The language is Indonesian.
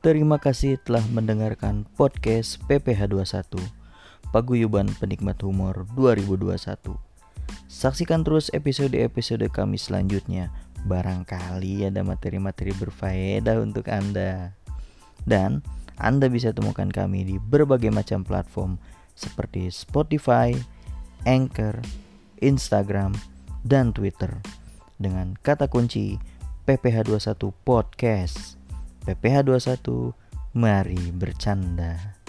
Terima kasih telah mendengarkan podcast PPH 21 Paguyuban Penikmat Humor 2021. Saksikan terus episode-episode kami selanjutnya. Barangkali ada materi-materi berfaedah untuk Anda. Dan Anda bisa temukan kami di berbagai macam platform seperti Spotify, Anchor, Instagram, dan Twitter dengan kata kunci PPH21 Podcast. PPH21, mari bercanda.